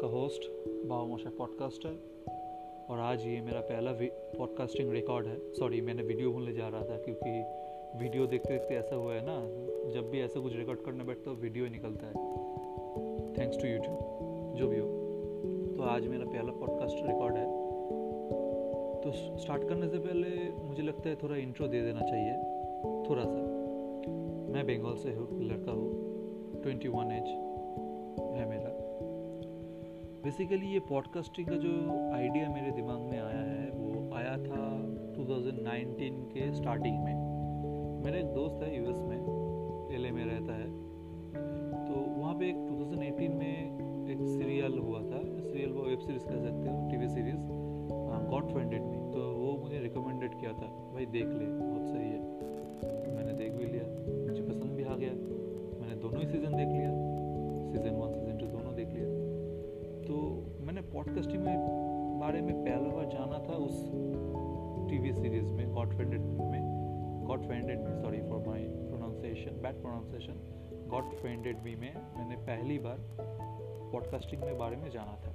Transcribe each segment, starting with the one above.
आपका होस्ट बाबा मोशा पॉडकास्टर और आज ये मेरा पहला पॉडकास्टिंग रिकॉर्ड है। सॉरी मैंने वीडियो बोलने जा रहा था क्योंकि वीडियो देखते देखते ऐसा हुआ है ना। जब भी ऐसा कुछ रिकॉर्ड करने बैठता तो वीडियो ही निकलता है। थैंक्स टू यूट्यूब जो भी हो। तो आज मेरा पहला पॉडकास्ट रिकॉर्ड है। तो स्टार्ट करने से पहले मुझे लगता है थोड़ा इंट्रो दे देना चाहिए। थोड़ा सा। मैं बंगाल से हूँ, लड़का हूँ। ट्वेंटी वन एज है मेरा। बेसिकली ये पॉडकास्टिंग का जो आइडिया मेरे दिमाग में आया है, वो आया था 2019 के स्टार्टिंग में। मेरा एक दोस्त है यूएस में एल में रहता है। तो वहाँ पे एक 2018 में एक सीरियल हुआ था। सीरियल वो वेब सीरीज़ कह सकते हो TV series God friended me. तो वो मुझे रिकमेंडेड किया था, भाई देख ले, बहुत सही बारे में पहला बार जाना था उस टीवी सीरीज़ में गॉड फ्रेंडेड में। God friended me sorry for my pronunciation bad pronunciation God friended me में मैंने पहली बार पॉडकास्टिंग में बारे में जाना था।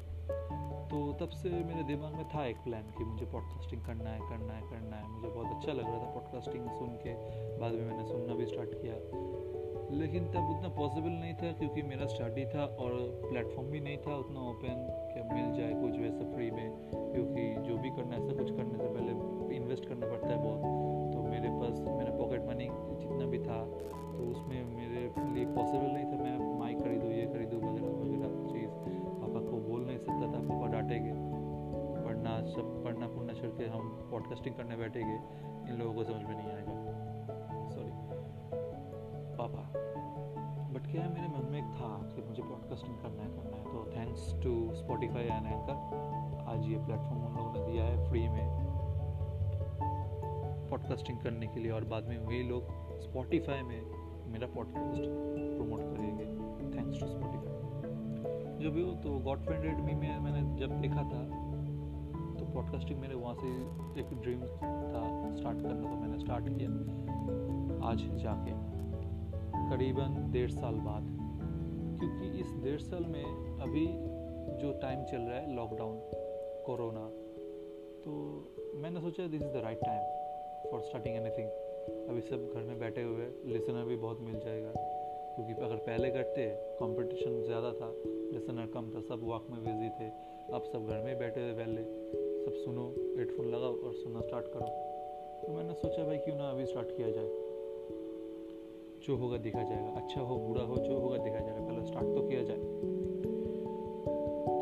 तो तब से मेरे दिमाग में था एक प्लान कि मुझे पॉडकास्टिंग करना है करना है करना है। मुझे बहुत अच्छा लग रहा था पॉडकास्टिंग सुन के। बाद में मैंने सुनना भी स्टार्ट किया। लेकिन तब उतना पॉसिबल नहीं था क्योंकि मेरा स्टडी था और प्लेटफॉर्म भी नहीं था उतना ओपन कि मिल जाए कुछ वैसे फ्री में, क्योंकि जो भी करना है, ऐसा कुछ करने से पहले इन्वेस्ट करना पड़ता है बहुत। तो मेरे पास, मेरा पॉकेट मनी जितना भी था तो उसमें मेरे लिए पॉसिबल नहीं था। मैं माइक खरीदूँ, ये खरीदूँ, वगैरह वगैरह चीज़। पापा को बोल नहीं सकता था, पापा डांटेंगे। पढ़ना, सब पढ़ना पढ़ना छोड़ के हम पॉडकास्टिंग करने बैठेंगे। इन लोगों को समझ में नहीं आएगा। पापा। बट क्या है, मेरे मन में एक था कि मुझे पॉडकास्टिंग करना है करना है। तो thanks to Spotify and Anchor आज ये प्लेटफॉर्म उन लोगों ने दिया है फ्री में पॉडकास्टिंग करने के लिए। और बाद में वही लोग स्पॉटिफाई में मेरा पॉडकास्ट प्रमोट करेंगे। थैंक्स टू स्पॉटिफाई जो भी हो तो गॉड फ्रेंडेड मी में मैंने जब देखा था तो पॉडकास्टिंग मेरे वहाँ से एक ड्रीम था स्टार्ट करना तो मैंने स्टार्ट किया। आज जाके करीबन डेढ़ साल बाद। क्योंकि इस डेढ़ साल में अभी जो टाइम चल रहा है लॉकडाउन कोरोना तो मैंने सोचा this is the right time for starting anything अभी सब घर में बैठे हुए लिसनर भी बहुत मिल जाएगा। क्योंकि अगर पहले करते कंपटीशन ज़्यादा था लिसनर कम था, सब वॉक में बिज़ी थे, अब सब घर में बैठे हुए पहले। सब सुनो हेडफोन लगाओ और सुनना स्टार्ट करो। तो मैंने सोचा भाई क्यों ना अभी स्टार्ट किया जाए। जो होगा देखा जाएगा। अच्छा हो, बुरा हो, जो होगा देखा जाएगा। पहले स्टार्ट तो किया जाए।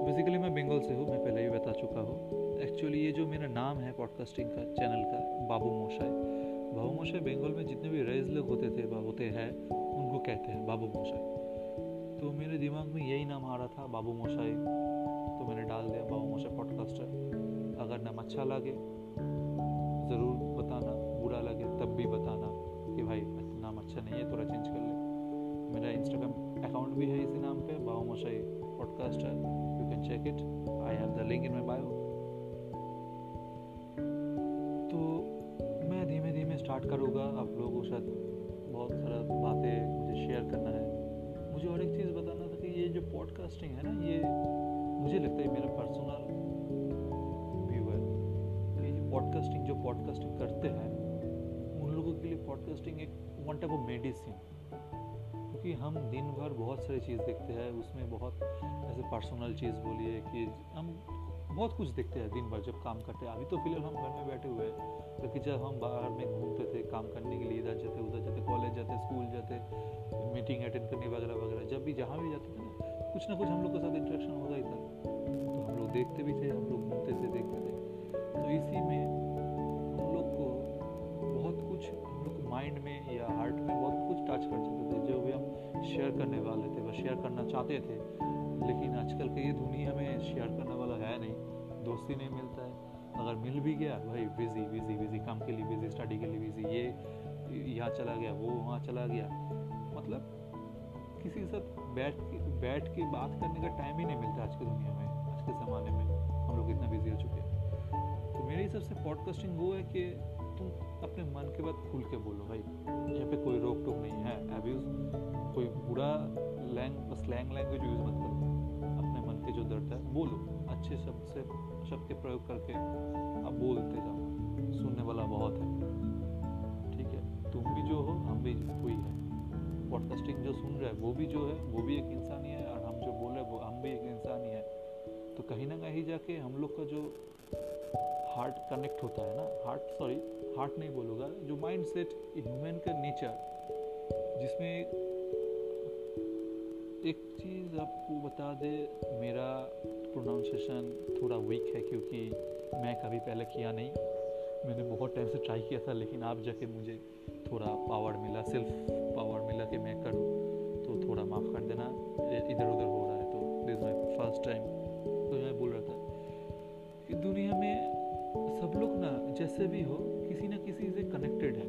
बेसिकली मैं बंगाल से हूँ, मैं पहले ही बता चुका हूँ। एक्चुअली ये जो मेरा नाम है पॉडकास्टिंग का चैनल का, बाबू मोशाई बाबू मोशाई बंगाल में जितने भी रईस लोग होते थे होते हैं, उनको कहते हैं बाबू मोशाई तो मेरे दिमाग में यही नाम आ रहा था, बाबू मोशाई तो मैंने डाल दिया, बाबू मोशाई पॉडकास्टर अगर नाम अच्छा लगे, ज़रूर बताना, बुरा लगे, तब भी बताना। अच्छा नहीं है, थोड़ा चेंज कर ले। मेरा इंस्टाग्राम अकाउंट भी है इसी नाम पे, बाबू पॉडकास्ट है। You can check it I have the link in my bio तो मैं धीमे धीमे स्टार्ट करूँगा आप लोगों के साथ। बहुत सारा बातें मुझे शेयर करना है। मुझे और एक चीज़ बताना था कि ये जो पॉडकास्टिंग है ना, ये मुझे लगता है मेरा पर्सनल व्यू है। जो पॉडकास्टिंग जो पॉडकास्टिंग करते हैं के पॉडकास्टिंग एक वन टाइप ऑफ़ मेडिसिन क्योंकि हम दिन भर बहुत सारी चीज़ देखते हैं, उसमें बहुत ऐसे पर्सनल चीज़ बोलिए कि हम बहुत कुछ देखते हैं दिन भर जब काम करते हैं। अभी तो फ़िलहाल हम घर में बैठे हुए हैं, क्योंकि जब हम बाहर में घूमते थे, काम करने के लिए इधर जाते, उधर जाते कॉलेज जाते स्कूल जाते मीटिंग अटेंड करने वगैरह वगैरह, जब भी जहाँ भी जाते थे ना, कुछ ना कुछ हम लोग के साथ इंट्रैक्शन होता ही था। तो हम लोग देखते भी थे, हम लोग घूमते थे, देखते थे। तो इसी शेयर करने वाले थे वह शेयर करना चाहते थे, लेकिन आजकल की ये दुनिया में शेयर करने वाला है नहीं। दोस्ती नहीं मिलता है। अगर मिल भी गया, भाई बिज़ी बिज़ी बिज़ी काम के लिए बिज़ी स्टडी के लिए बिज़ी ये, यहाँ चला गया, वो वहाँ चला गया। मतलब किसी के साथ बैठ बैठ के बात करने का टाइम ही नहीं मिलता आज की दुनिया में, आज के ज़माने में। हम लोग इतना बिज़ी हो चुके हैं। तो मेरे हिसाब से पॉडकास्टिंग वो है कि तुम अपने मन के बात खुल के बोलो, भाई, यहाँ पे कोई रोक टोक नहीं है एब्यूज कोई बुरा लैंग स्लैंग लैंग्वेज यूज़ मत करो। अपने मन के जो दर्द है, बोलो, अच्छे शब्द से, शब्द के प्रयोग करके आप बोलते जाओ। सुनने वाला बहुत है। ठीक है, तुम भी जो हो, हम भी वही है। पॉडकास्टिंग जो सुन रहा है, वो भी जो है, वो भी एक इंसान ही है और हम जो बोल रहे हैं, वो हम भी एक इंसान ही है। तो कहीं ना कहीं जाके हम लोग का जो हार्ट कनेक्ट होता है ना? हार्ट सॉरी हार्ट नहीं बोलूँगा। जो माइंड सेट ह्यूमन का नेचर जिसमें एक चीज़ आपको बता दे, मेरा प्रोनाउंसिएशन थोड़ा वीक है क्योंकि मैं कभी पहले किया नहीं। मैंने बहुत टाइम से ट्राई किया था, लेकिन आप जाके मुझे थोड़ा पावर मिला सेल्फ पावर मिला कि मैं करूँ तो थोड़ा माफ़ कर देना। इधर उधर हो रहा है तो दिस माई फ़र्स्ट टाइम ना जैसे भी हो, किसी ना किसी से कनेक्टेड है।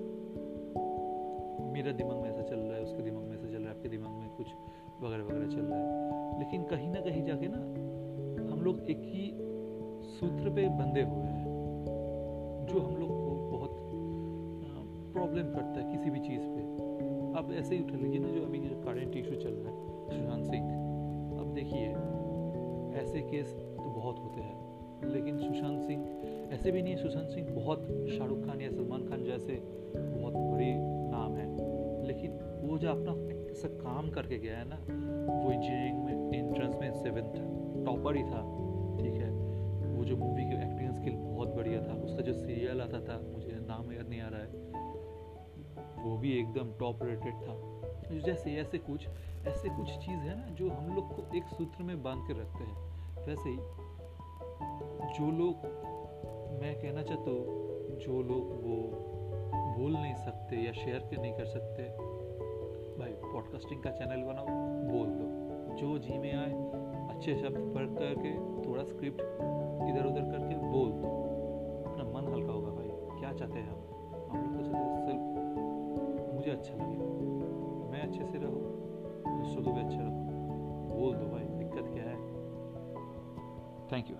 मेरा दिमाग में ऐसा चल रहा है, उसके दिमाग में ऐसा चल रहा है, आपके दिमाग में कुछ वगैरह वगैरह चल रहा है। लेकिन कहीं ना कहीं जाके ना, हम लोग एक ही सूत्र पे बंधे हुए हैं, जो हम लोग को बहुत प्रॉब्लम करता है किसी भी चीज़ पे। अब ऐसे ही उठा लीजिए ना, जो अभी जो करेंट इशू चल रहा है, सुशांत सिंह, अब देखिए, ऐसे केस तो बहुत होते हैं। लेकिन सुशांत सिंह, ऐसे भी नहीं है, सुशांत सिंह बहुत शाहरुख खान या सलमान खान जैसे बहुत बड़ी नाम है। लेकिन वो जो अपना ऐसा काम करके गया है ना, वो इंजीनियरिंग में एंट्रेंस में सेवेंथ टॉपर ही था, ठीक है? वो जो मूवी की एक्टिंग स्किल बहुत बढ़िया था, उसका जो सीरियल आता था, मुझे नाम याद नहीं आ रहा है, वो भी एकदम टॉप रेटेड था। जैसे, ऐसे कुछ ऐसे कुछ चीज़ है ना, जो हम लोग को एक सूत्र में बाँध के रखते हैं। वैसे ही जो लोग मैं कहना चाहता हूँ, जो लोग वो बोल नहीं सकते या शेयर के नहीं कर सकते, भाई पॉडकास्टिंग का चैनल बनाओ, बोल दो। जो जी में आए, अच्छे शब्द पढ़ करके, थोड़ा स्क्रिप्ट इधर उधर करके बोल दो। अपना मन हल्का होगा भाई, क्या चाहते हैं हम? हम लोग तो चाहते हैं सिर्फ़ मुझे अच्छा लगे। मैं अच्छे से रहूँ, दूसरों को भी अच्छा रखूँ। बोल दो भाई, दिक्कत क्या है? Thank you